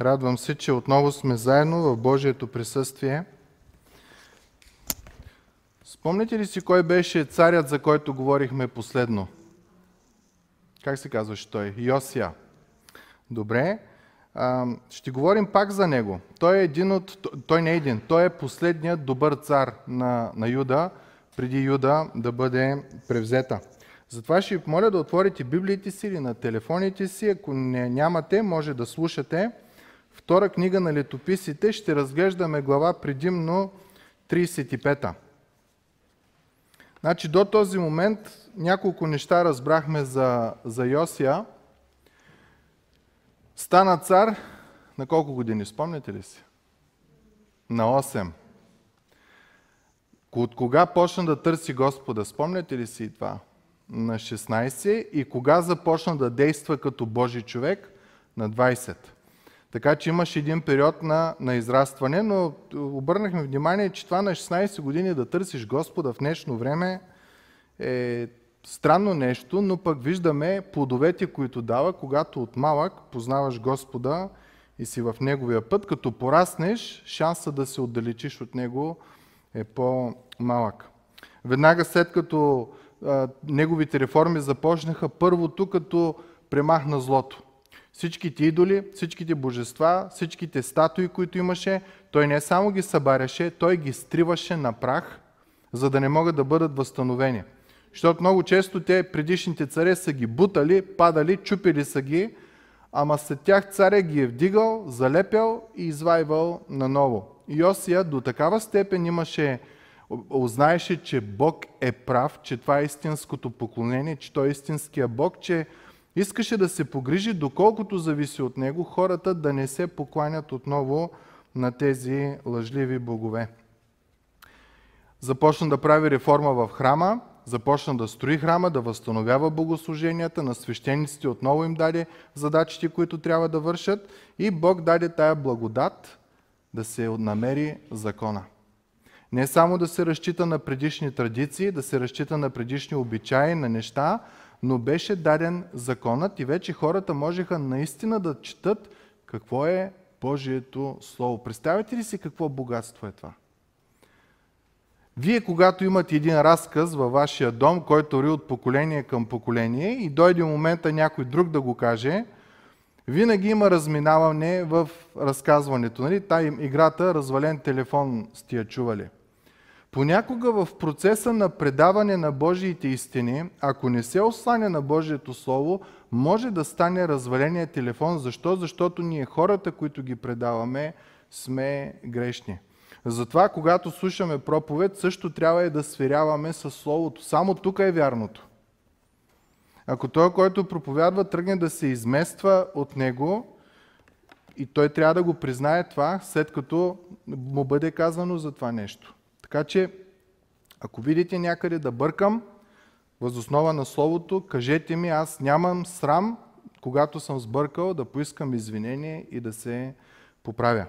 Радвам се, че отново сме заедно в Божието присъствие. Спомните ли си кой беше царят, за който говорихме последно? Как се казваше той? Йосия. Добре. ще говорим пак за него. Той е един от... Той не е един. Той е последният добър цар на, на Юда, преди Юда да бъде превзета. Затова ще ви помоля да отворите библиите си или на телефоните си. Ако не нямате, може да слушате. Втора книга на летописите ще разглеждаме глава предимно 35-та. Значи до този момент няколко неща разбрахме за, за Йосия. Стана цар на колко години, спомняте ли си? На 8. От кога почна да търси Господа, спомняте ли си това? На 16 и кога започна да действа като Божий човек? На 20. Така че имаш един период на, на израстване, но обърнахме внимание, че това на 16 години да търсиш Господа в днешно време е странно нещо, но пък виждаме плодовете, които дава, когато от малък познаваш Господа и си в Неговия път. Като пораснеш, шанса да се отдалечиш от Него е по-малък. Веднага след като а, Неговите реформи започнаха, първото като премахна злото всичките идоли, всичките божества, всичките статуи, които имаше, той не само ги събаряше, той ги стриваше на прах, за да не могат да бъдат възстановени. Защото много често те, предишните царе, са ги бутали, падали, чупили са ги, ама след тях царя ги е вдигал, залепял и извайвал наново. Йосия до такава степен имаше, узнаеше, че Бог е прав, че това е истинското поклонение, че той е истинския Бог, че Искаше да се погрижи, доколкото зависи от него, хората да не се покланят отново на тези лъжливи богове. Започна да прави реформа в храма, започна да строи храма, да възстановява богослуженията, на свещениците отново им даде задачите, които трябва да вършат и Бог даде тая благодат да се намери закона. Не само да се разчита на предишни традиции, да се разчита на предишни обичаи, на неща, но беше даден законът и вече хората можеха наистина да четат какво е Божието Слово. Представете ли си какво богатство е това? Вие, когато имате един разказ във вашия дом, който върви от поколение към поколение и дойде момента някой друг да го каже, винаги има разминаване в разказването. Нали? Та играта развален телефон сте я чували. Понякога в процеса на предаване на Божиите истини, ако не се осланя на Божието Слово, може да стане разваления телефон. Защо? Защото ние хората, които ги предаваме, сме грешни. Затова, когато слушаме проповед, също трябва и да сверяваме с Словото. Само тук е вярното. Ако той, който проповядва, тръгне да се измества от него, и той трябва да го признае това, след като му бъде казано за това нещо. Така че, ако видите някъде да бъркам, възоснова на Словото, кажете ми, аз нямам срам, когато съм сбъркал, да поискам извинение и да се поправя.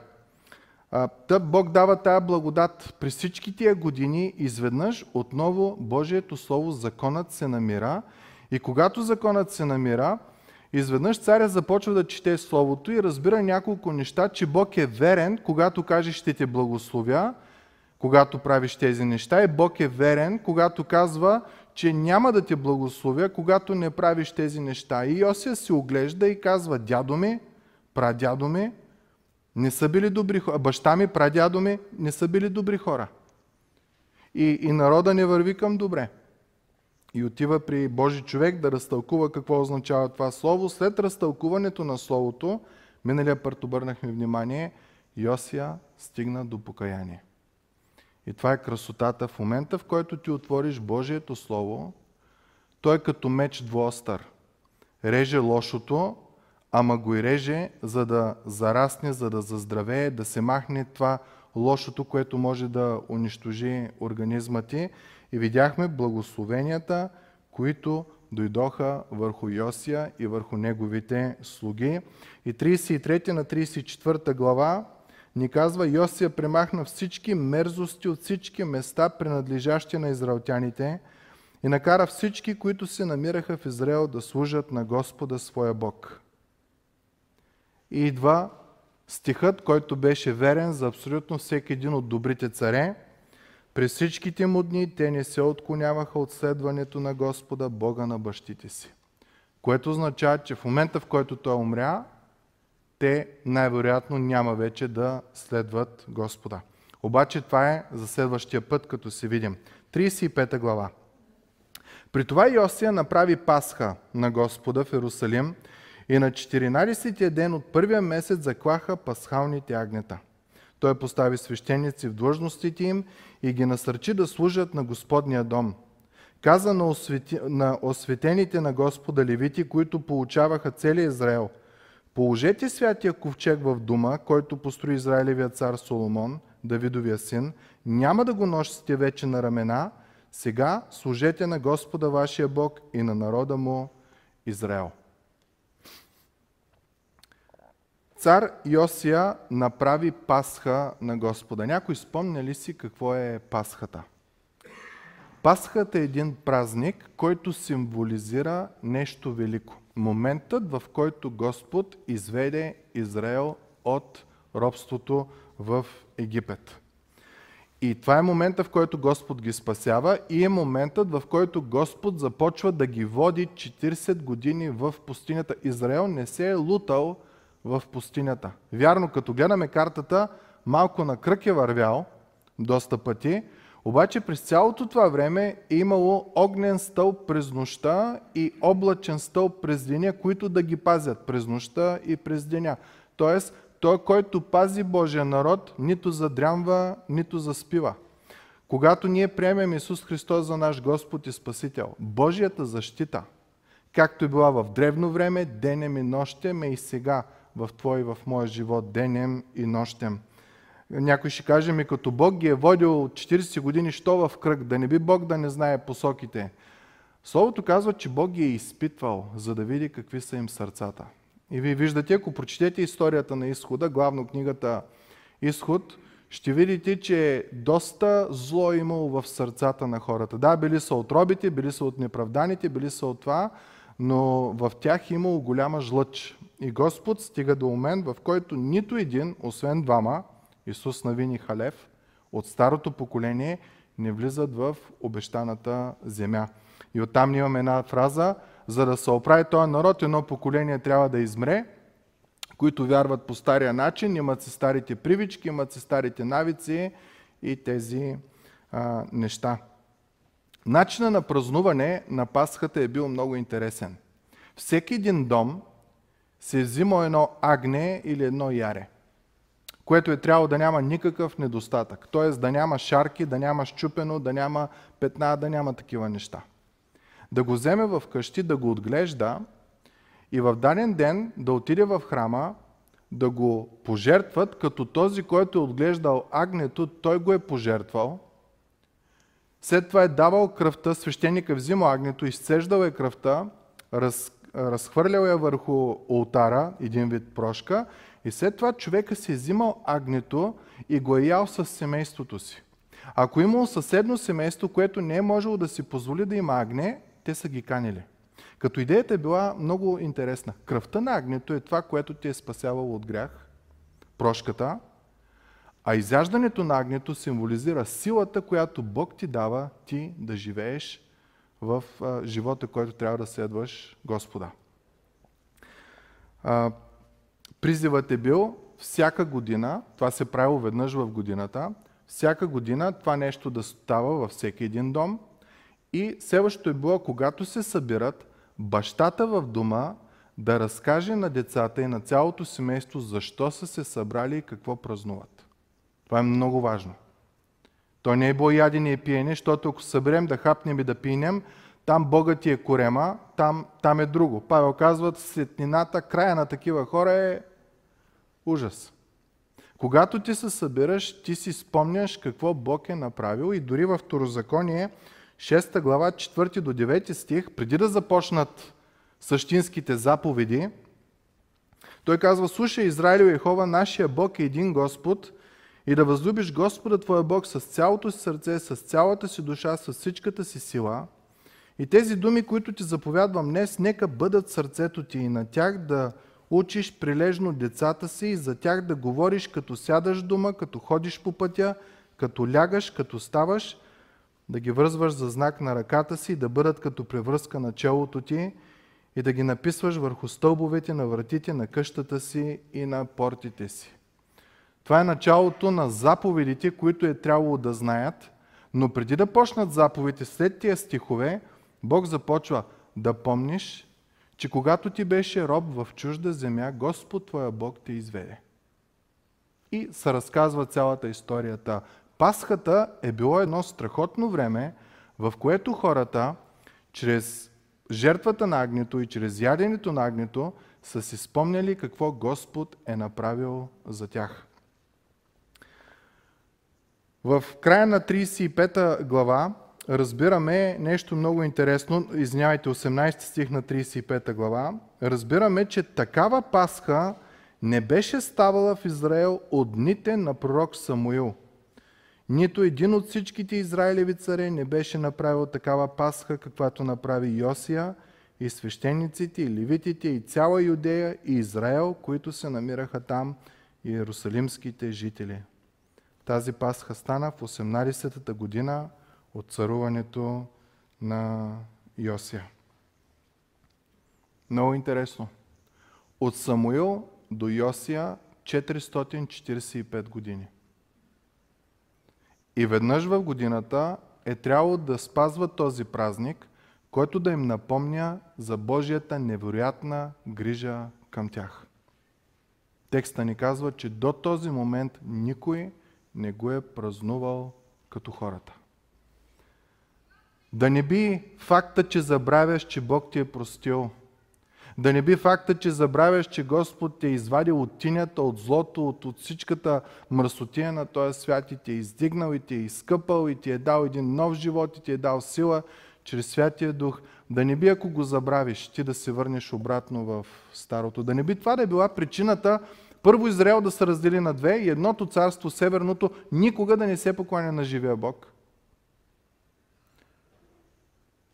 Тъп Бог дава тая благодат. При всички тия години изведнъж отново Божието Слово, законът се намира и когато законът се намира, изведнъж царя започва да чете Словото и разбира няколко неща, че Бог е верен, когато каже ще те благословя, когато правиш тези неща и Бог е верен, когато казва, че няма да те благословя, когато не правиш тези неща. И Йосия се оглежда и казва, дядо ми, прадядо ми, не са били добри хора. Баща ми, прадядо ми, не са били добри хора. И, и народа не върви към добре. И отива при Божи човек да разтълкува какво означава това слово. След разтълкуването на словото, миналия път обърнахме внимание, Йосия стигна до покаяние. И това е красотата. В момента, в който ти отвориш Божието Слово, той е като меч двуостър. Реже лошото, ама го и реже, за да зарасне, за да заздравее, да се махне това лошото, което може да унищожи организма ти. И видяхме благословенията, които дойдоха върху Йосия и върху неговите слуги. И 33 на 34 глава ни казва, Йосия премахна всички мерзости от всички места, принадлежащи на израелтяните, и накара всички, които се намираха в Израел, да служат на Господа своя Бог. И идва Стихът, който беше верен за абсолютно всеки един от добрите царе, през всичките му дни те не се отклоняваха от следването на Господа, Бога на бащите си. Което означава, че в момента, в който той умря, те най-вероятно няма вече да следват Господа. Обаче това е за следващия път, като се видим. 35 глава. При това Йосия направи Пасха на Господа в Иерусалим и на 14-тия ден от първия месец заклаха пасхалните агнета. Той постави свещеници в длъжностите им и ги насърчи да служат на Господния дом. Каза на, освети... на осветените на Господа левити, които получаваха целия Израел, положете святия ковчег в дома, който построи Израилевия цар Соломон, Давидовия син, няма да го носите вече на ramена, сега служете на Господа вашия Бог и на народа му Израел. Цар Йосия направи Пасха на Господа. Някой спомня ли си какво е Пасхата? Пасхата е един празник, който символизира нещо велико. Моментът, в който Господ изведе Израел от робството в Египет. И това е момента, в който Господ ги спасява и е моментът, в който Господ започва да ги води 40 години в пустинята. Израел не се е лутал в пустинята. Вярно, като гледаме картата, малко на кръг е вървял доста пъти, обаче през цялото това време е имало огнен стълб през нощта и облачен стълб през деня, които да ги пазят през нощта и през деня. Тоест, той, който пази Божия народ, нито задрямва, нито заспива. Когато ние приемем Исус Христос за наш Господ и Спасител, Божията защита, както е била в древно време, денем и нощем, е и сега в Твой и в моя живот, денем и нощем. Някой ще каже ми, като Бог ги е водил 40 години, що в кръг, да не би Бог да не знае посоките. Словото казва, че Бог ги е изпитвал, за да види какви са им сърцата. И вие виждате, ако прочетете историята на изхода, главно книгата Изход, ще видите, че доста зло е имало в сърцата на хората. Да, били са от робите, били са от неправданите, били са от това, но в тях е имало голяма жлъч. И Господ стига до момент, в който нито един, освен двама, Исус Навин и Халев, от старото поколение не влизат в обещаната земя. И оттам имаме една фраза, за да се оправи този народ, едно поколение трябва да измре, които вярват по стария начин, имат си старите привички, имат си старите навици и тези а, неща. Начина на празнуване на Пасхата е бил много интересен. Всеки един дом се е взимал едно агне или едно яре, което е трябвало да няма никакъв недостатък. Т.е. да няма шарки, да няма щупено, да няма петна, да няма такива неща да го вземе в къщи, да го отглежда и в даден ден да отиде в храма, да го пожертват, като този, който е отглеждал агнето, той го е пожертвал. След това е давал кръвта, свещеника взима агнето, изцеждал е кръвта, раз, разхвърлял я върху ултара, един вид прошка, и след това човека си е взимал агнето и го е ял с семейството си. Ако имало съседно семейство, което не е можело да си позволи да има агне, те са ги канили. Като идеята е била много интересна. Кръвта на агнето е това, което ти е спасявало от грях, прошката, а изяждането на агнето символизира силата, която Бог ти дава ти да живееш в живота, който трябва да следваш Господа. Призивът е бил всяка година, това се правило веднъж в годината, всяка година това нещо да става във всеки един дом – и следващото е било, когато се събират, бащата в дома да разкаже на децата и на цялото семейство защо са се събрали и какво празнуват. Това е много важно. Той не е било ядене и пиене, защото ако съберем да хапнем и да пинем, там Бога ти е корема, там, там е друго. Павел казва, светнината, края на такива хора е ужас. Когато ти се събираш, ти си спомняш какво Бог е направил и дори в Второзаконие 6 глава, 4 до 9 стих, преди да започнат същинските заповеди, той казва, слушай Израилю Ехова, нашия Бог е един Господ и да възлюбиш Господа твоя Бог с цялото си сърце, с цялата си душа, с всичката си сила. И тези думи, които ти заповядвам днес, нека бъдат сърцето ти и на тях да учиш прилежно децата си и за тях да говориш като сядаш дома, като ходиш по пътя, като лягаш, като ставаш, да ги връзваш за знак на ръката си, да бъдат като превръзка на челото ти и да ги написваш върху стълбовете на вратите на къщата си и на портите си. Това е началото на заповедите, които е трябвало да знаят, но преди да почнат заповедите след тия стихове, Бог започва да помниш, че когато ти беше роб в чужда земя, Господ твоя Бог те изведе. И се разказва цялата историята. Пасхата е било едно страхотно време, в което хората, чрез жертвата на агнето и чрез яденето на агнето, са си спомняли какво Господ е направил за тях. В края на 35 глава разбираме нещо много интересно, извинявайте, 18 стих на 35 глава, разбираме, че такава Пасха не беше ставала в Израел от дните на пророк Самуил. Нито един от всичките израилеви царе не беше направил такава Пасха, каквато направи Йосия и свещениците, и левитите, и цяла Юдея, и Израел, които се намираха там, и иерусалимските жители. Тази Пасха стана в 18-та година от царуването на Йосия. Много интересно. От Самуил до Йосия 445 години. И веднъж в годината е трябвало да спазват този празник, който да им напомня за Божията невероятна грижа към тях. Текста ни казва, че до този момент никой не го е празнувал като хората. Да не би факта, че забравяш, че Бог ти е простил. Да не би факта, че забравяш, че Господ те е извадил от тинята, от злото, от, от всичката мръсотия на този свят и ти е издигнал и ти е изкъпал и ти е дал един нов живот и ти е дал сила чрез Святия Дух. Да не би, ако го забравиш, ти да се върнеш обратно в старото. Да не би това да е била причината първо Израел да се раздели на две и едното царство, северното, никога да не се покланя на живия Бог.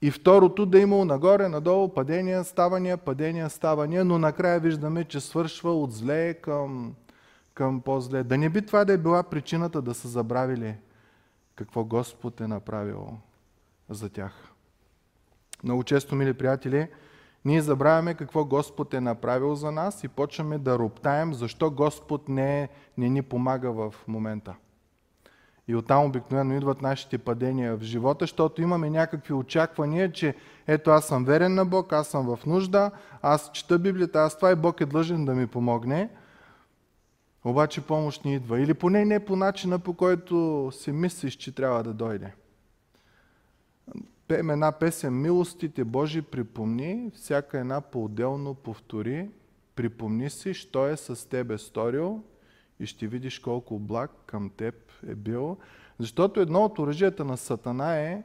И второто да имало нагоре, надолу, падения, ставания, падения, ставания, но накрая виждаме, че свършва от зле към, към по-зле. Да не би това да е била причината да са забравили какво Господ е направил за тях. Много често, мили приятели, ние забравяме какво Господ е направил за нас и почваме да роптаем защо Господ не, не ни помага в момента. И оттам обикновено идват нашите падения в живота, защото имаме някакви очаквания, че ето аз съм верен на Бог, аз съм в нужда, аз чета Библията, аз това и Бог е длъжен да ми помогне. Обаче помощ ни идва. Или поне не по начина, по който си мислиш, че трябва да дойде. Пеем една песен Милостите Божи припомни, всяка една по-отделно повтори, припомни си, що е с тебе сторил и ще видиш колко благ към теб е бил. Защото едно от оръжията на Сатана е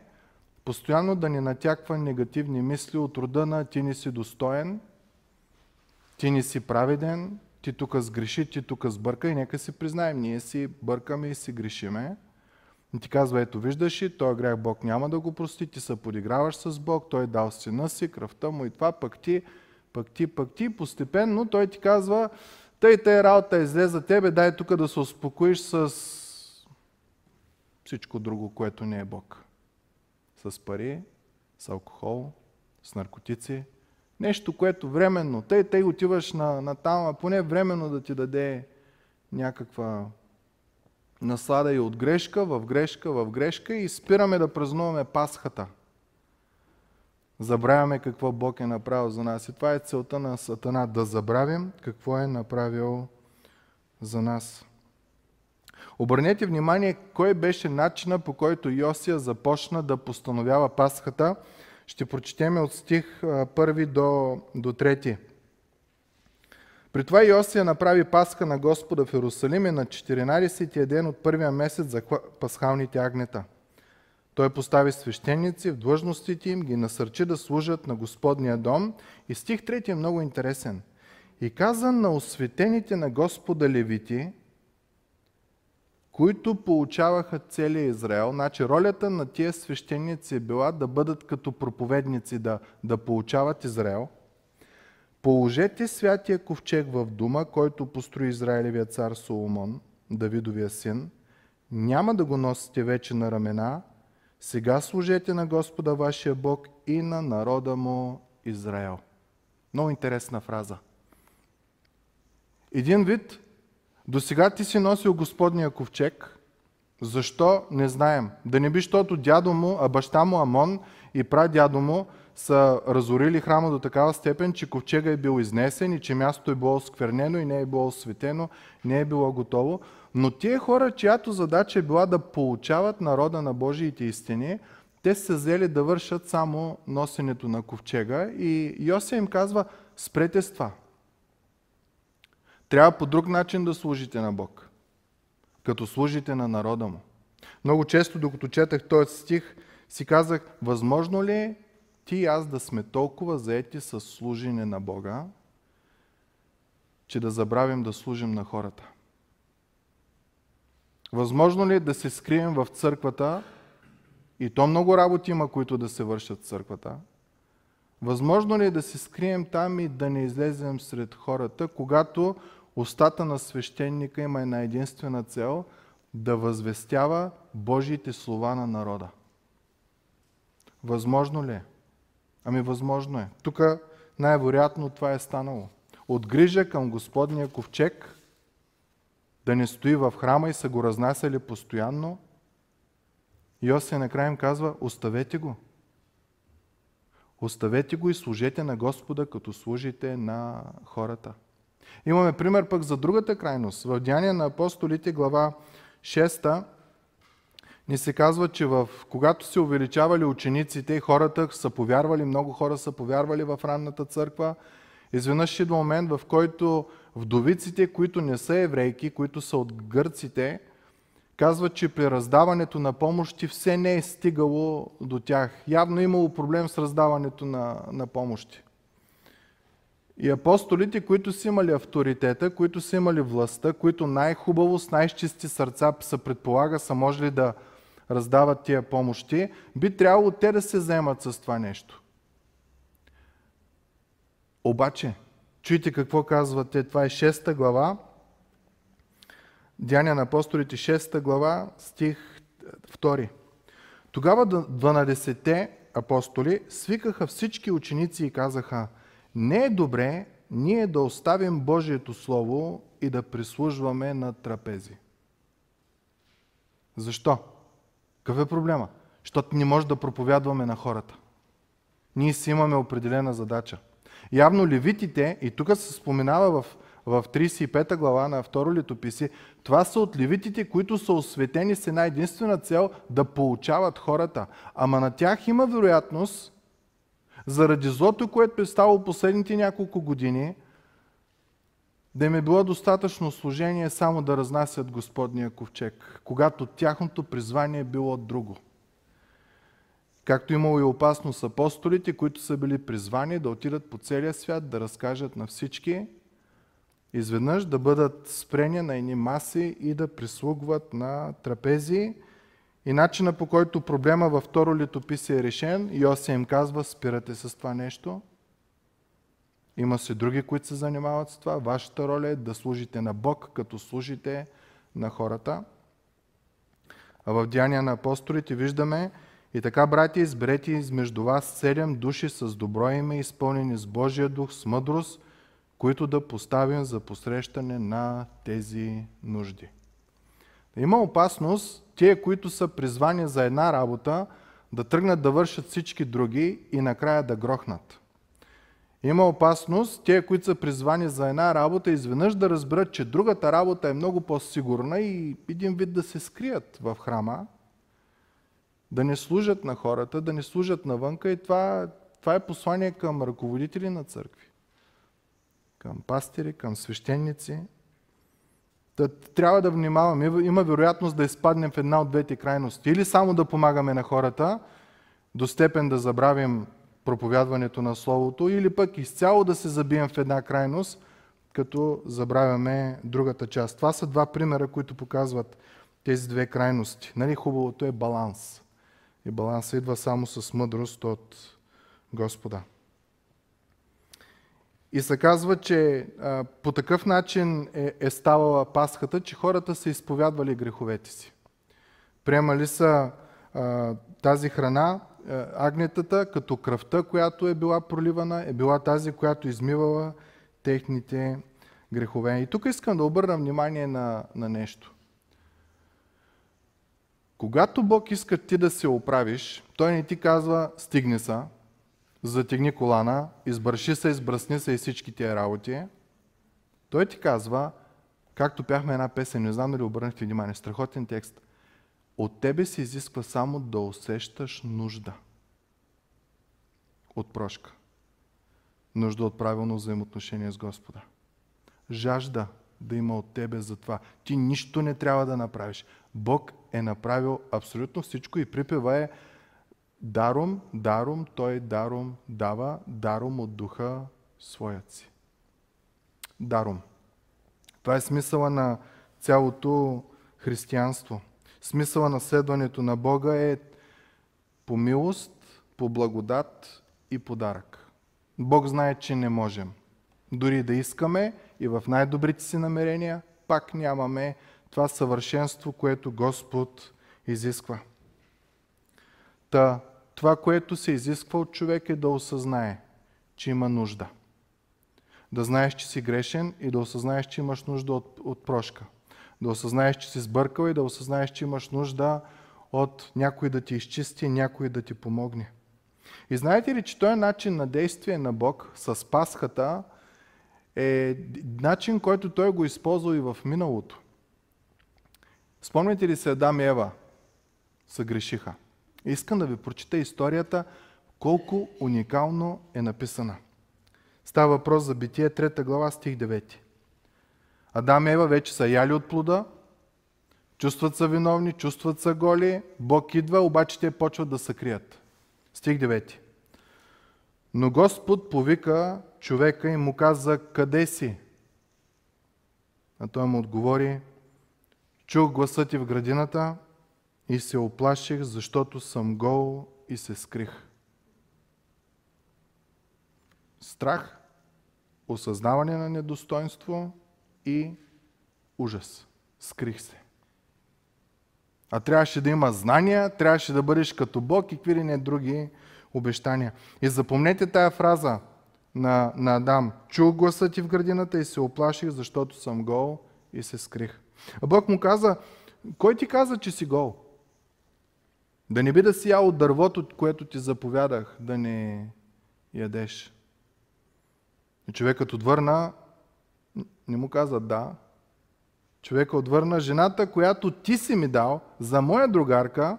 постоянно да ни натяква негативни мисли от рода на ти не си достоен, ти не си праведен, ти тук сгреши, ти тук сбърка и нека си признаем, ние си бъркаме и си грешиме. И ти казва, ето виждаш и, този грях Бог няма да го прости, ти се подиграваш с Бог, Той дал сина си, кръвта му и това, пък ти, пък ти, пък ти, постепенно Той ти казва, тъй тъй работа е зле за тебе, дай тук да се успокоиш с всичко друго, което не е Бог. С пари, с алкохол, с наркотици. Нещо, което временно, тъй тъй отиваш на, на там, а поне временно да ти даде някаква наслада и от грешка в грешка в грешка и спираме да празнуваме Пасхата. Забравяме какво Бог е направил за нас. И това е целта на Сатана, да забравим какво е направил за нас. Обърнете внимание, кой беше начина по който Йосия започна да постановява Пасхата. Ще прочетем от стих 1 до, до 3. При това Йосия направи Пасха на Господа в Иерусалим и на 14-тия ден от първия месец за пасхалните агнета. Той постави свещеници в длъжностите им, ги насърчи да служат на Господния дом. И стих 3 е много интересен. И каза на осветените на Господа левити, които получаваха целия Израел. Значи ролята на тия свещеници е била да бъдат като проповедници, да, да получават Израел. Положете святия ковчег в дома, който построи Израилевия цар Соломон, Давидовия син. Няма да го носите вече на ramена. Сега служете на Господа вашия Бог и на народа му Израел. Много интересна фраза. Един вид, до сега ти си носил Господния ковчег, защо не знаем. Да не би, защото дядо му, а баща му Амон и прадядо му са разорили храма до такава степен, че ковчега е бил изнесен и че мястото е било сквернено и не е било осветено, не е било готово. Но тия хора, чиято задача е била да получават народа на Божиите истини, те са взели да вършат само носенето на ковчега и Йосия им казва, спрете с това. Трябва по друг начин да служите на Бог, като служите на народа му. Много често, докато четах този стих, си казах, възможно ли ти и аз да сме толкова заети с служене на Бога, че да забравим да служим на хората? Възможно ли е да се скрием в църквата, и то много работи има, които да се вършат в църквата, възможно ли е да се скрием там и да не излезем сред хората, когато устата на свещеника има една единствена цел да възвестява Божиите слова на народа? Възможно ли е? Ами възможно е. Тук най-вероятно това е станало. От грижа към Господния ковчег да не стои в храма и са го разнасяли постоянно, Йосия накрая им казва, оставете го. Оставете го и служете на Господа, като служите на хората. Имаме пример пък за другата крайност. В Деяния на апостолите, глава 6, ни се казва, че в, когато се увеличавали учениците хората са повярвали, много хора са повярвали в ранната църква, изведнъж идва момент, в който вдовиците, които не са еврейки, които са от гърците, казват, че при раздаването на помощи все не е стигало до тях. Явно е имало проблем с раздаването на, на помощи. И апостолите, които са имали авторитета, които са имали властта, които най-хубаво, с най-чисти сърца се предполага, са можели да раздават тия помощи, би трябвало те да се заемат с това нещо. Обаче, чуйте какво казват те. Това е 6 глава, Деяния на апостолите 6 глава, стих 2. Тогава 12-те апостоли свикаха всички ученици и казаха, не е добре ние да оставим Божието Слово и да прислужваме на трапези. Защо? Какъв е проблема? Защото не може да проповядваме на хората. Ние си имаме определена задача. Явно левитите, и тук се споменава в, в 35 глава на второ летописи, това са от левитите, които са осветени с една единствена цел да получават хората. Ама на тях има вероятност, заради злото, което е ставало последните няколко години, да им е било достатъчно служение само да разнасят Господния ковчег, когато тяхното призвание е било друго. Както имало и опасност апостолите, които са били призвани да отидат по целия свят, да разкажат на всички, изведнъж да бъдат спрени на едни маси и да прислугват на трапези. И начина по който проблема във второ летописие е решен, Йосия им казва, спирате с това нещо – има се други, които се занимават с това. Вашата роля е да служите на Бог, като служите на хората. А в Деяния на апостолите виждаме и така, брати, изберете измежду вас седем души с добро име, изпълнени с Божия дух, с мъдрост, които да поставим за посрещане на тези нужди. Има опасност тие, които са призвани за една работа, да тръгнат да вършат всички други и накрая да грохнат. Има опасност те, които са призвани за една работа, изведнъж да разберат, че другата работа е много по-сигурна и един вид да се скрият в храма, да не служат на хората, да не служат навънка и това, това е послание към ръководители на църкви, към пастири, към свещеници. трябва да внимаваме. Има вероятност да изпаднем в една от двете крайности. Или само да помагаме на хората, до степен да забравим проповядването на Словото, или пък изцяло да се забием в една крайност, като забравяме другата част. Това са два примера, които показват тези две крайности. Нали, хубавото е баланс. И балансът идва само с мъдрост от Господа. И се казва, че а, по такъв начин е, е ставала Пасхата, че хората са изповядвали греховете си. Приемали са а, тази храна, а, агнетата, като кръвта, която е била проливана, е била тази, която измивала техните грехове. И тук искам да обърна внимание на, на нещо. Когато Бог иска ти да се оправиш, Той не ти казва стигни са, затегни колана, избърши се, избръсни се и всички тия работи. Той ти казва, както пяхме една песен, не знам дали обърнахте внимание, страхотен текст. От тебе се изисква само да усещаш нужда от прошка. Нужда от правилно взаимоотношение с Господа. Жажда да има от тебе за това. Ти нищо не трябва да направиш. Бог е направил абсолютно всичко и припева е даром, даром, той даром дава, даром от духа своят си. Даром. Това е смисъла на цялото християнство. Смисъла на следването на Бога е по милост, по благодат и подарък. Бог знае, че не можем. Дори да искаме и в най-добрите си намерения, пак нямаме това съвършенство, което Господ изисква. Та, това, което се изисква от човек е да осъзнае, че има нужда. Да знаеш, че си грешен и да осъзнаеш, че имаш нужда от, от прошка. Да осъзнаеш, че си сбъркал и да осъзнаеш, че имаш нужда от някой да ти изчисти, някой да ти помогне. И знаете ли, че този начин на действие на Бог с Пасхата е начин, който Той го използва и в миналото. Спомняте ли се Адам и Ева? Съгрешиха. Искам да ви прочита историята, колко уникално е написана. Става въпрос за Битие 3 глава, стих 9. Адам и Ева вече са яли от плода, чувстват са виновни, чувстват са голи, Бог идва, обаче те почват да се крият. Стих 9. Но Господ повика човека и му каза, къде си? А той му отговори, чух гласа ти в градината и се оплаших, защото съм гол и се скрих. Страх, осъзнаване на недостоинство и ужас. Скрих се. А трябваше да има знания, трябваше да бъдеш като Бог и какви ли не други обещания. И запомнете тая фраза на, на Адам. Чух гласа ти в градината и се оплаших, защото съм гол и се скрих. А Бог му каза, кой ти каза, че си гол? Да не би да си ял от дървото, което ти заповядах, да не ядеш. И човекът отвърна, не му каза да. Човекът отвърна, жената, която ти си ми дал за моя другарка,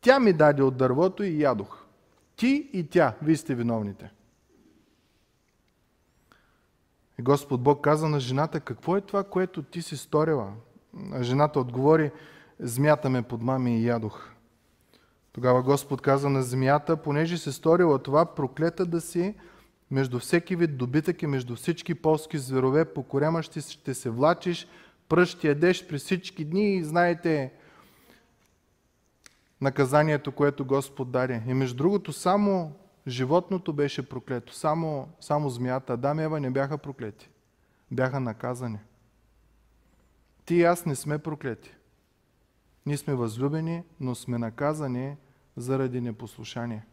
тя ми даде от дървото и ядох. Ти и тя, вие сте виновните. И Господ Бог каза на жената, какво е това, което ти си сторила? А жената отговори, змията ме подмами и ядох. Тогава Господ каза на змията, понеже се сторила това, проклета да си между всеки вид добитък и между всички полски зверове, по корема ще, ще се влачиш, пръщ ще ядеш при всички дни и знаете наказанието, което Господ даде. И между другото, само животното беше проклето, само, само змията. Адам и Ева не бяха проклети, бяха наказани. Ти и аз не сме проклети. Ние сме възлюбени, но сме наказани заради непослушание.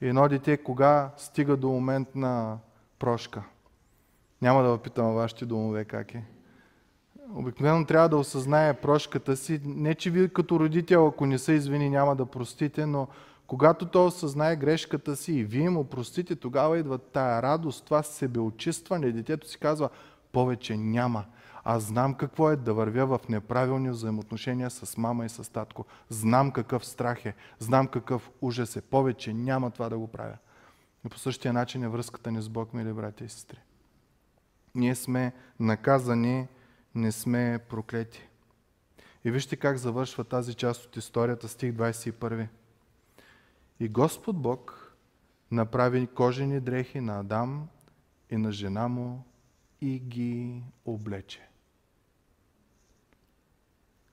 И едно дете, кога стига до момент на прошка? Няма да въпитам вашите домове как е. Обикновено трябва да осъзнае прошката си. Не, че вие като родител, ако не се извини, няма да простите, но когато той осъзнае грешката си и вие му простите, тогава идва тая радост, това себеочистване. Детето си казва, повече няма. Аз знам какво е да вървя в неправилни взаимоотношения с мама и с татко. Знам какъв страх е, знам какъв ужас е. Повече няма това да го правя. И по същия начин е връзката ни с Бог, мили брати и сестри. Ние сме наказани, не сме проклети. И вижте как завършва тази част от историята, стих 21. И Господ Бог направи кожени дрехи на Адам и на жена му и ги облече.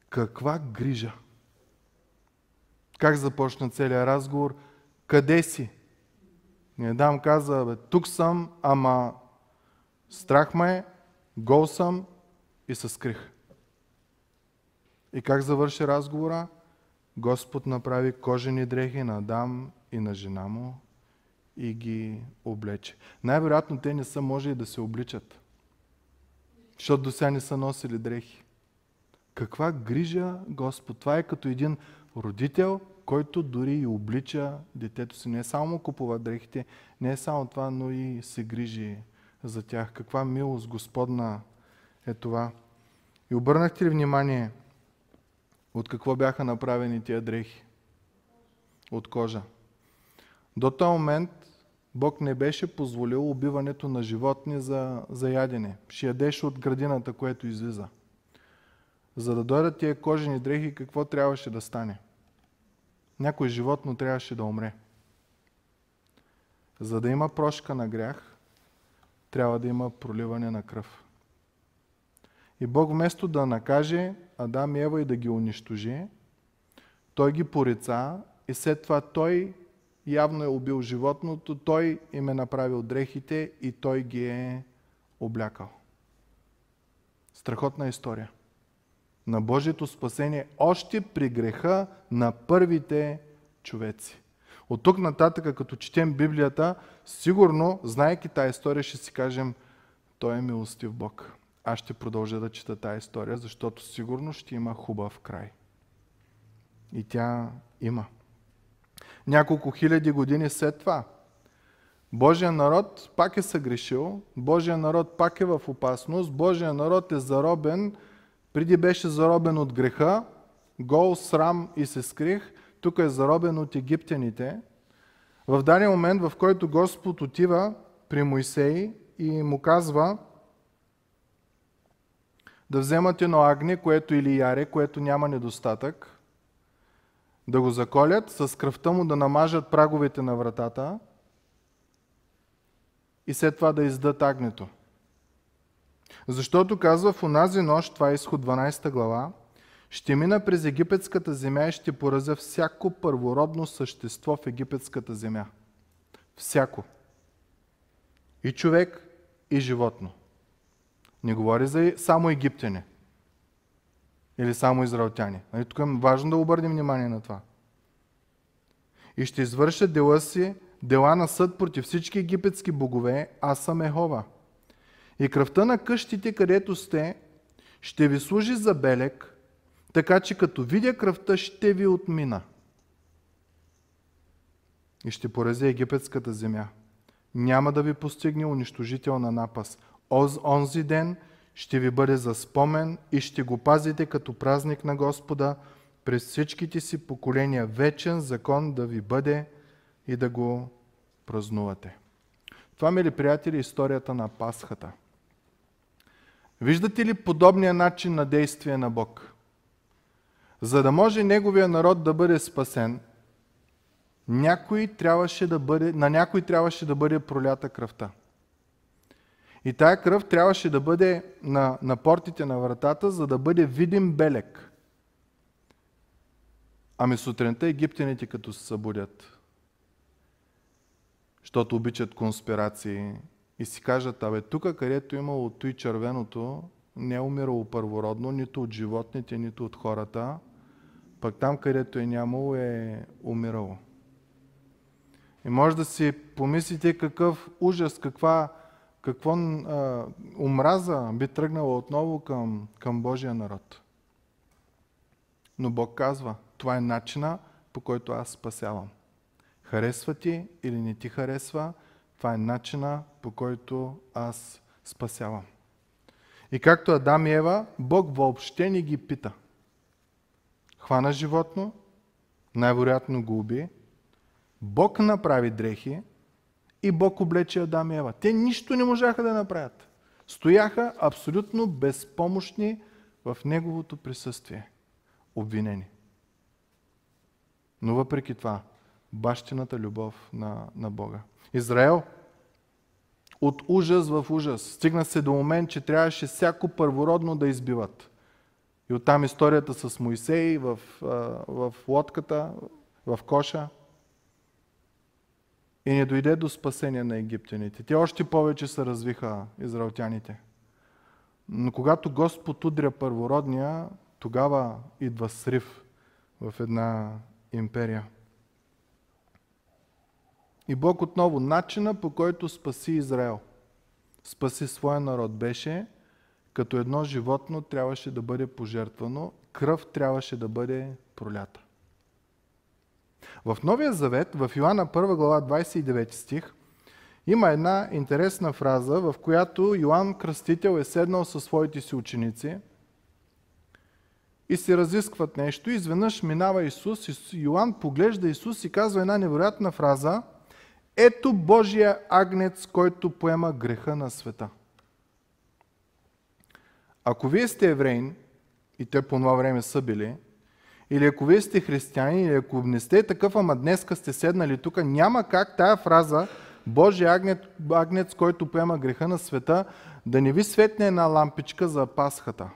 Каква грижа! Как започна целият разговор? Къде си? Не дам каза, бе, тук съм, ама Страх ме, гол съм и се скрих. И как завърши разговора? Господ направи кожени дрехи на Адам и на жена му и ги облече. Най-вероятно те не са може и да се обличат. Защото до сега не са носили дрехи. Каква грижа Господ? Това е като един родител, който дори и облича детето си. Не е само купува дрехите, не е само това, но и се грижи за тях. Каква милост Господна е това. И обърнахте ли внимание от какво бяха направени тия дрехи? От кожа. До този момент Бог не беше позволил убиването на животни за, за ядене. Ще ядеше от градината, което излиза. За да дойдат тия кожени дрехи, какво трябваше да стане? Някой животно трябваше да умре. За да има прошка на грях, трябва да има проливане на кръв. И Бог вместо да накаже Адам и Ева и да ги унищожи, той ги порица и след това той явно е убил животното, той им е направил дрехите и той ги е облякал. Страхотна история. На Божието спасение още при греха на първите човеци. От тук нататък, като четем Библията, сигурно, знаеки тази история, ще си кажем, той е милостив Бог. Аз ще продължа да чета тази история, защото сигурно ще има хубав край. И тя има няколко хиляди години след това. Божия народ пак е съгрешил, Божия народ пак е в опасност, Божия народ е заробен, преди беше заробен от греха, гол, срам и се скрих, тук е заробен от египтяните. В даден момент, в който Господ отива при Моисей и му казва да вземат едно агне, което или яре, което няма недостатък, да го заколят, с кръвта му да намажат праговете на вратата и след това да издат агнето. Защото казва в онази нощ, това е изход 12 глава, ще мина през египетската земя и ще поразя всяко първородно същество в египетската земя. Всяко. И човек, и животно. Не говори за само египтяне. Или само израелтяни. Нали, тук е важно да обърнем внимание на това. И ще извърша дела си, дела на съд против всички египетски богове, аз съм Ехова. И кръвта на къщите, където сте, ще ви служи за белек, така че като видя кръвта, ще ви отмина. И ще порази египетската земя. Няма да ви постигне унищожителна напас. Онзи ден – ще ви бъде за спомен и ще го пазите като празник на Господа през всичките си поколения. Вечен закон да ви бъде и да го празнувате. Това, мили приятели, е историята на Пасхата. Виждате ли подобния начин на действие на Бог? За да може Неговия народ да бъде спасен, някой трябваше да бъде, на някой трябваше да бъде пролята кръвта. И тая кръв трябваше да бъде на, на портите на вратата, за да бъде видим белек. Ами сутринта египтяните като се събудят, защото обичат конспирации и си кажат, абе тук където имало той червеното, не е умирало първородно, нито от животните, нито от хората, пък там където е нямало е умирало. И може да си помислите какъв ужас, каква какво а, омраза би тръгнала отново към, към Божия народ. Но Бог казва, това е начина по който аз спасявам. Харесва ти или не ти харесва, това е начина по който аз спасявам. И както Адам и Ева, Бог въобще не ги пита. Хвана животно, най-вероятно го уби, Бог направи дрехи, и Бог облече Адам и Ева. Те нищо не можаха да направят. Стояха абсолютно безпомощни в Неговото присъствие. Обвинени. Но въпреки това, бащината любов на, на Бога. Израел от ужас в ужас. Стигна се до момент, че трябваше всяко първородно да избиват. И оттам историята с Моисей в, в лодката, в коша – и не дойде до спасение на египтяните. Те още повече се развиха, израелтяните. Но когато Господ удря първородния, тогава идва срив в една империя. И Бог отново, начина по който спаси Израел, спаси своя народ, беше като едно животно трябваше да бъде пожертвано, кръв трябваше да бъде пролята. В Новия Завет, в Йоанна 1 глава 29 стих, има една интересна фраза, в която Йоанн Кръстител е седнал със своите си ученици и се разискват нещо. Изведнъж минава Исус и Йоанн поглежда Исус и казва една невероятна фраза Ето Божия агнец, който поема греха на света. Ако вие сте евреин, и те по това време са били, или ако вие сте християни, или ако не сте такъв, ама днеска сте седнали тук, няма как тая фраза Божия агнец, агнец, който поема греха на света, да не ви светне една лампичка за Пасхата.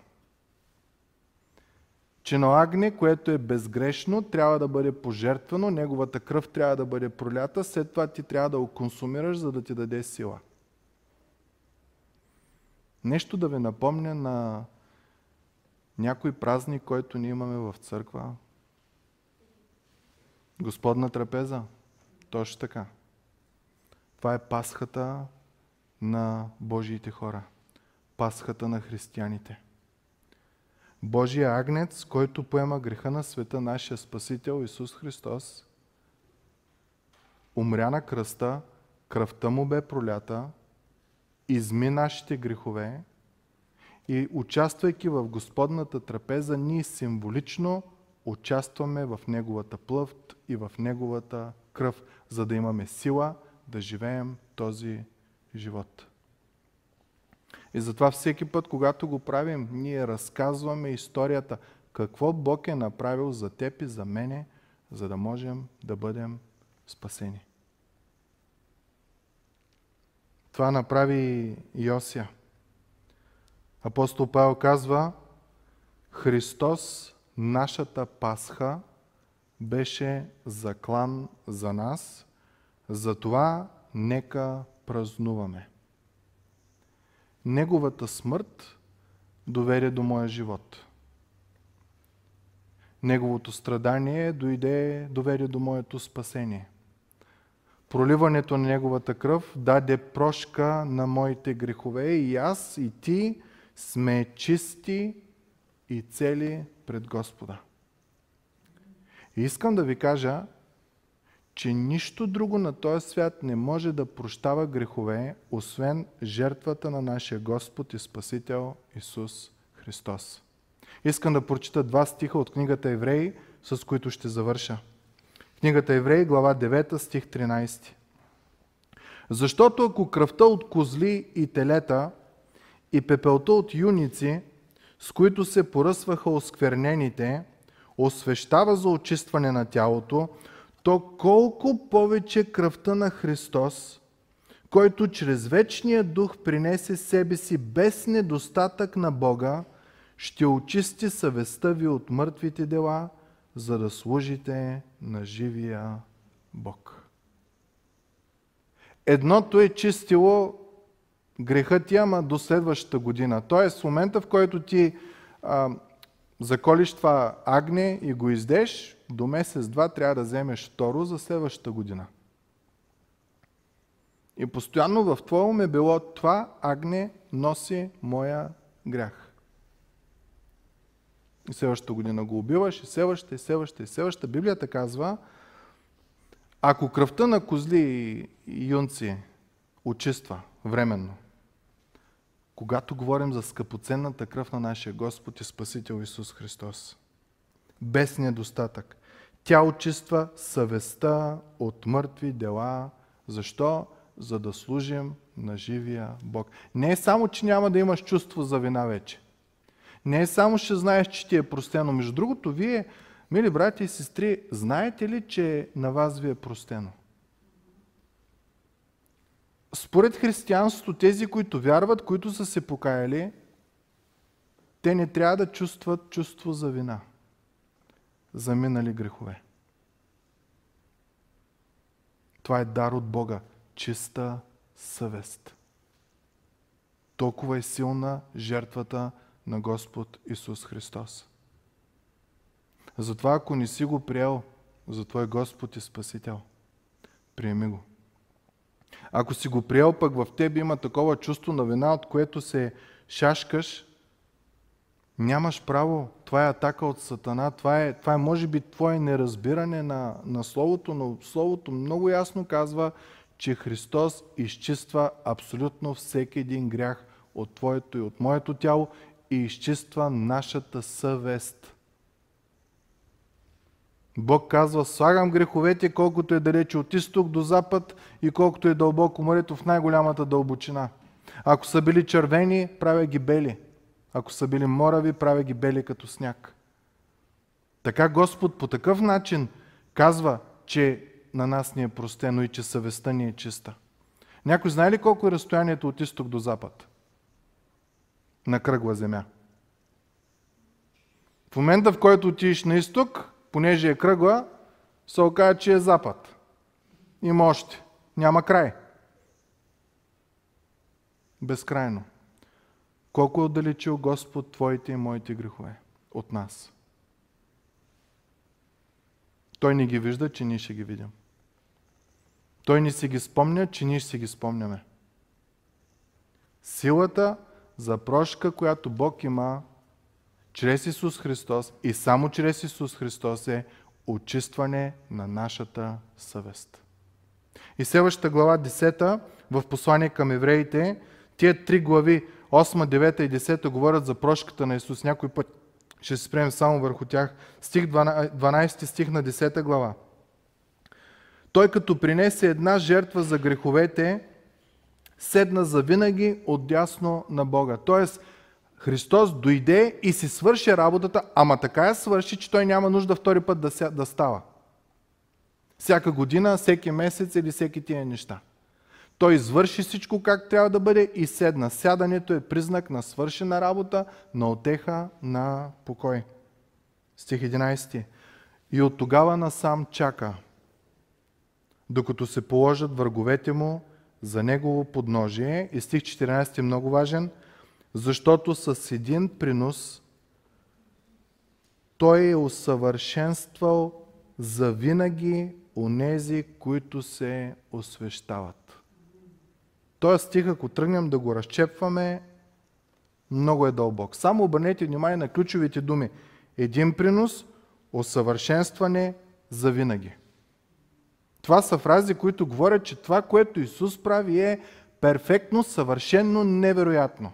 Че на агне, което е безгрешно, трябва да бъде пожертвано, неговата кръв трябва да бъде пролята, след това ти трябва да го консумираш, за да ти даде сила. Нещо да ви напомня на някой празник, който ние имаме в църква. Господна трапеза. Точно така. Това е пасхата на Божиите хора. Пасхата на християните. Божия агнец, който поема греха на света, нашия Спасител Исус Христос, умря на кръста, кръвта му бе пролята, изми нашите грехове и участвайки в Господната трапеза, ние символично участваме в Неговата плъвт и в Неговата кръв, за да имаме сила да живеем този живот. И затова всеки път, когато го правим, ние разказваме историята, какво Бог е направил за теб и за мене, за да можем да бъдем спасени. Това направи Йосия. Апостол Павел казва, Христос, нашата Пасха, беше заклан за нас, затова нека празнуваме. Неговата смърт доведе до моя живот. Неговото страдание дойде, доведе до моето спасение. Проливането на Неговата кръв даде прошка на моите грехове и аз и ти сме чисти и цели пред Господа. И искам да ви кажа, че нищо друго на този свят не може да прощава грехове, освен жертвата на нашия Господ и Спасител Исус Христос. Искам да прочита два стиха от книгата Евреи, с които ще завърша. Книгата Евреи, глава 9, стих 13. Защото ако кръвта от козли и телета и пепелта от юници, с които се поръсваха осквернените, освещава за очистване на тялото, то колко повече кръвта на Христос, който чрез вечния дух принесе себе си без недостатък на Бога, ще очисти съвестта ви от мъртвите дела, за да служите на живия Бог. Едното е чистило греха ти, ама до следващата година. Тоест, в момента, в който ти а, заколиш това агне и го издеш, до месец-два трябва да вземеш второ за следващата година. И постоянно в твоя ум е било това агне носи моя грях. И следващата година го убиваш, и следващата, и следващата, и следващата. Библията казва, ако кръвта на козли и юнци очиства временно, когато говорим за скъпоценната кръв на нашия Господ и Спасител Исус Христос. Без недостатък. Тя очиства съвестта от мъртви дела. Защо? За да служим на живия Бог. Не е само, че няма да имаш чувство за вина вече. Не е само, че знаеш, че ти е простено. Между другото, вие, мили брати и сестри, знаете ли, че на вас ви е простено? Според християнството, тези, които вярват, които са се покаяли, те не трябва да чувстват чувство за вина, за минали грехове. Това е дар от Бога. Чиста съвест. Толкова е силна жертвата на Господ Исус Христос. Затова, ако не си го приел за Твой Господ и Спасител, приеми го. Ако си го приел, пък в тебе има такова чувство на вина, от което се шашкаш, нямаш право. Това е атака от Сатана. Това е, това е може би твое неразбиране на, на Словото, но Словото много ясно казва, че Христос изчиства абсолютно всеки един грях от твоето и от моето тяло и изчиства нашата съвест. Бог казва, слагам греховете, колкото е далече от изток до запад и колкото е дълбоко морето в най-голямата дълбочина. Ако са били червени, правя ги бели. Ако са били морави, правя ги бели като сняг. Така Господ по такъв начин казва, че на нас ни е простено и че съвестта ни е чиста. Някой знае ли колко е разстоянието от изток до запад? На кръгла земя. В момента, в който отидеш на изток, понеже е кръгла, се окаже, че е запад. Има още. Няма край. Безкрайно. Колко е отдалечил Господ Твоите и моите грехове от нас? Той не ги вижда, че ние ще ги видим. Той ни си ги спомня, че ние ще си ги спомняме. Силата за прошка, която Бог има чрез Исус Христос и само чрез Исус Христос е очистване на нашата съвест. И следващата глава, 10 в послание към евреите, тия три глави, 8, 9 и 10 говорят за прошката на Исус. Някой път ще се спрем само върху тях. Стих 12 стих на 10 глава. Той като принесе една жертва за греховете, седна за винаги отдясно на Бога. Тоест, Христос дойде и си свърши работата, ама така я свърши, че той няма нужда втори път да, ся, да става. Всяка година, всеки месец или всеки тия неща. Той извърши всичко как трябва да бъде и седна. Сядането е признак на свършена работа, на отеха, на покой. Стих 11. И от тогава насам чака, докато се положат враговете му за негово подножие. И стих 14 е много важен – защото с един принос той е усъвършенствал за винаги онези, които се освещават. Тоест стих, ако тръгнем да го разчепваме, много е дълбок. Само обърнете внимание на ключовите думи. Един принос, усъвършенстване за винаги. Това са фрази, които говорят, че това, което Исус прави е перфектно, съвършенно, невероятно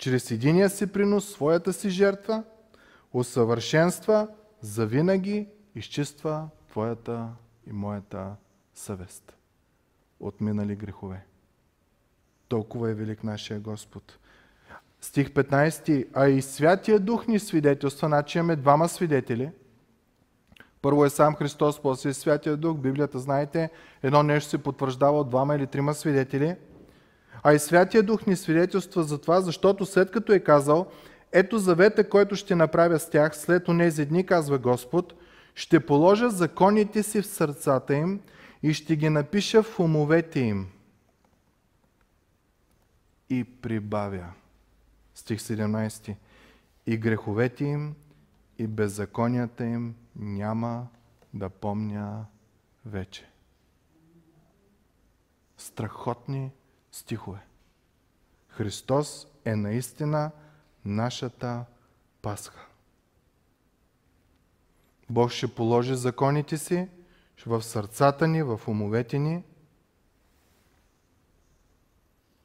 чрез единия си принос, своята си жертва, усъвършенства, завинаги изчиства твоята и моята съвест от минали грехове. Толкова е велик нашия Господ. Стих 15. А и Святия Дух ни свидетелства, значи имаме двама свидетели. Първо е сам Христос, после е Святия Дух. Библията, знаете, едно нещо се потвърждава от двама или трима свидетели – а и Святия Дух ни свидетелства за това, защото след като е казал, ето завета, който ще направя с тях след онези дни, казва Господ, ще положа законите си в сърцата им и ще ги напиша в умовете им. И прибавя. Стих 17. И греховете им, и беззаконията им няма да помня вече. Страхотни стихове. Христос е наистина нашата Пасха. Бог ще положи законите си в сърцата ни, в умовете ни.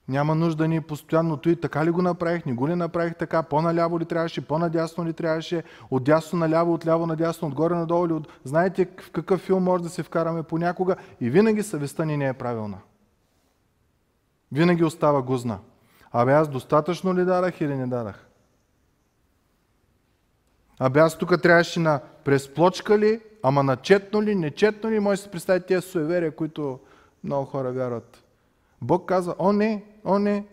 Няма нужда ни постоянно и така ли го направих, не го ли направих така, по-наляво ли трябваше, по-надясно ли трябваше, от дясно наляво, от ляво надясно, отгоре надолу ли. От... Знаете в какъв филм може да се вкараме понякога и винаги съвестта ни не е правилна. Винаги остава гузна. Абе аз достатъчно ли дарах или не дарах? Абе аз тук трябваше на през плочка ли, ама начетно ли, нечетно ли, може да се представите тези суеверия, които много хора вярват. Бог казва, о не, о не,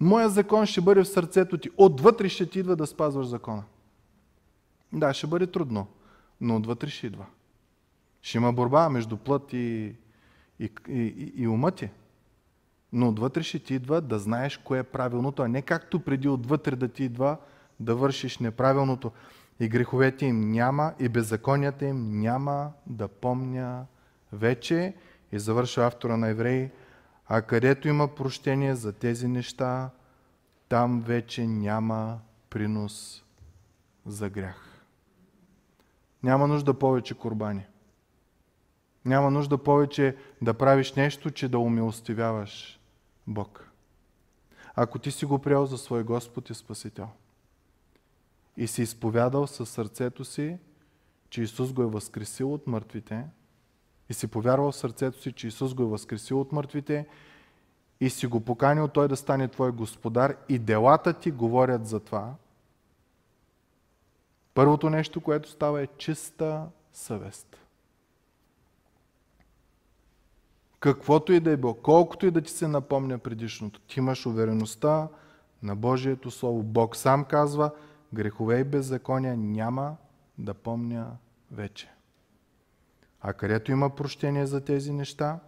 моя закон ще бъде в сърцето ти. Отвътре ще ти идва да спазваш закона. Да, ще бъде трудно, но отвътре ще идва. Ще има борба между плът и, и, и, и ума ти. Но отвътре ще ти идва да знаеш кое е правилното, а не както преди отвътре да ти идва да вършиш неправилното. И греховете им няма, и беззаконията им няма да помня вече. И завършва автора на Евреи, а където има прощение за тези неща, там вече няма принос за грях. Няма нужда повече корбани. Няма нужда повече да правиш нещо, че да умилостивяваш Бог. Ако ти си го приел за свой Господ и Спасител и си изповядал със сърцето си, че Исус го е възкресил от мъртвите, и си повярвал в сърцето си, че Исус го е възкресил от мъртвите, и си го поканил Той да стане Твой Господар, и делата ти говорят за това, първото нещо, което става е чиста съвест. Каквото и да е било, колкото и да ти се напомня предишното, ти имаш увереността на Божието Слово. Бог сам казва, грехове и беззакония няма да помня вече. А където има прощение за тези неща,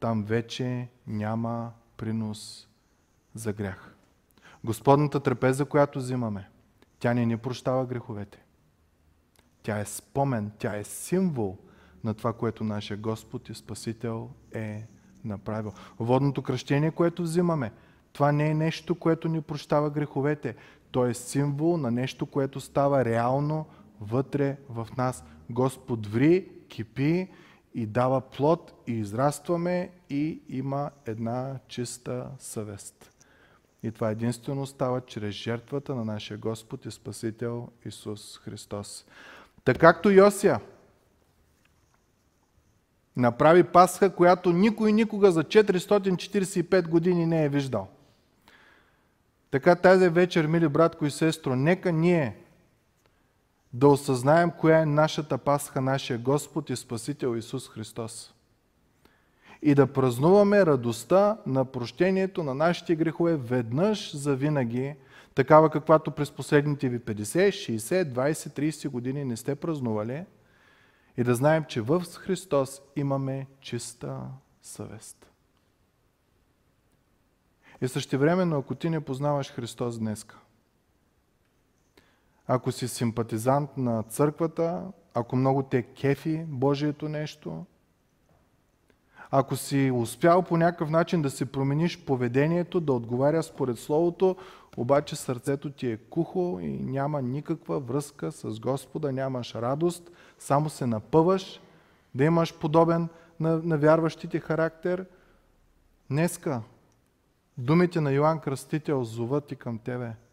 там вече няма принос за грях. Господната трапеза, която взимаме, тя не ни прощава греховете. Тя е спомен, тя е символ на това, което нашия Господ и Спасител е направил. Водното кръщение, което взимаме, това не е нещо, което ни прощава греховете. То е символ на нещо, което става реално вътре в нас. Господ ври, кипи и дава плод и израстваме и има една чиста съвест. И това единствено става чрез жертвата на нашия Господ и Спасител Исус Христос. Така както Йосия направи Пасха, която никой никога за 445 години не е виждал. Така тази вечер, мили братко и сестро, нека ние да осъзнаем коя е нашата Пасха, нашия Господ и Спасител Исус Христос. И да празнуваме радостта на прощението на нашите грехове веднъж за винаги, такава каквато през последните ви 50, 60, 20, 30 години не сте празнували, и да знаем, че в Христос имаме чиста съвест. И същевременно, ако ти не познаваш Христос днеска, ако си симпатизант на църквата, ако много те кефи Божието нещо, ако си успял по някакъв начин да си промениш поведението, да отговаря според Словото, обаче сърцето ти е кухо и няма никаква връзка с Господа, нямаш радост, само се напъваш, да имаш подобен на, на вярващите характер. Днеска думите на Йоанн Кръстител зоват и към тебе –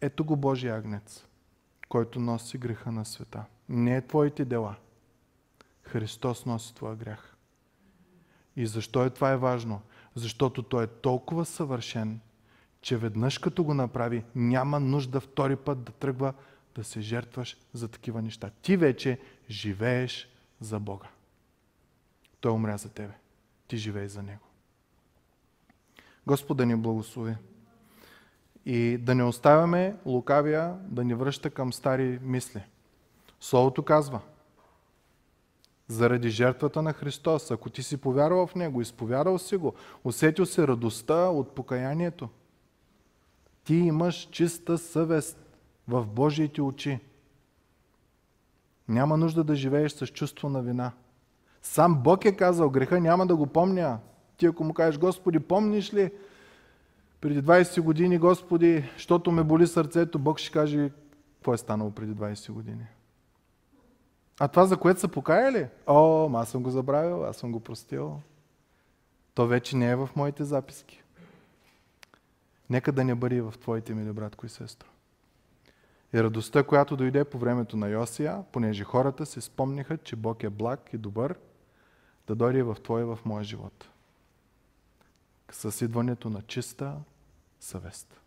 ето го Божия агнец, който носи греха на света. Не е твоите дела. Христос носи твоя грях. И защо е това е важно? Защото Той е толкова съвършен, че веднъж като го направи, няма нужда втори път да тръгва да се жертваш за такива неща. Ти вече живееш за Бога. Той умря за тебе. Ти живееш за Него. Господа ни благослови. И да не оставяме лукавия да ни връща към стари мисли. Словото казва, заради жертвата на Христос, ако ти си повярвал в Него, изповядал си го, усетил се радостта от покаянието, ти имаш чиста съвест в Божиите очи. Няма нужда да живееш с чувство на вина. Сам Бог е казал, греха няма да го помня. Ти ако му кажеш, Господи, помниш ли преди 20 години, Господи, защото ме боли сърцето, Бог ще каже, какво е станало преди 20 години. А това, за което са покаяли? О, аз съм го забравил, аз съм го простил. То вече не е в моите записки. Нека да не бъде в твоите, мили братко и сестро. И радостта, която дойде по времето на Йосия, понеже хората се спомниха, че Бог е благ и добър, да дойде в твоя и в моя живот с идването на чиста съвест.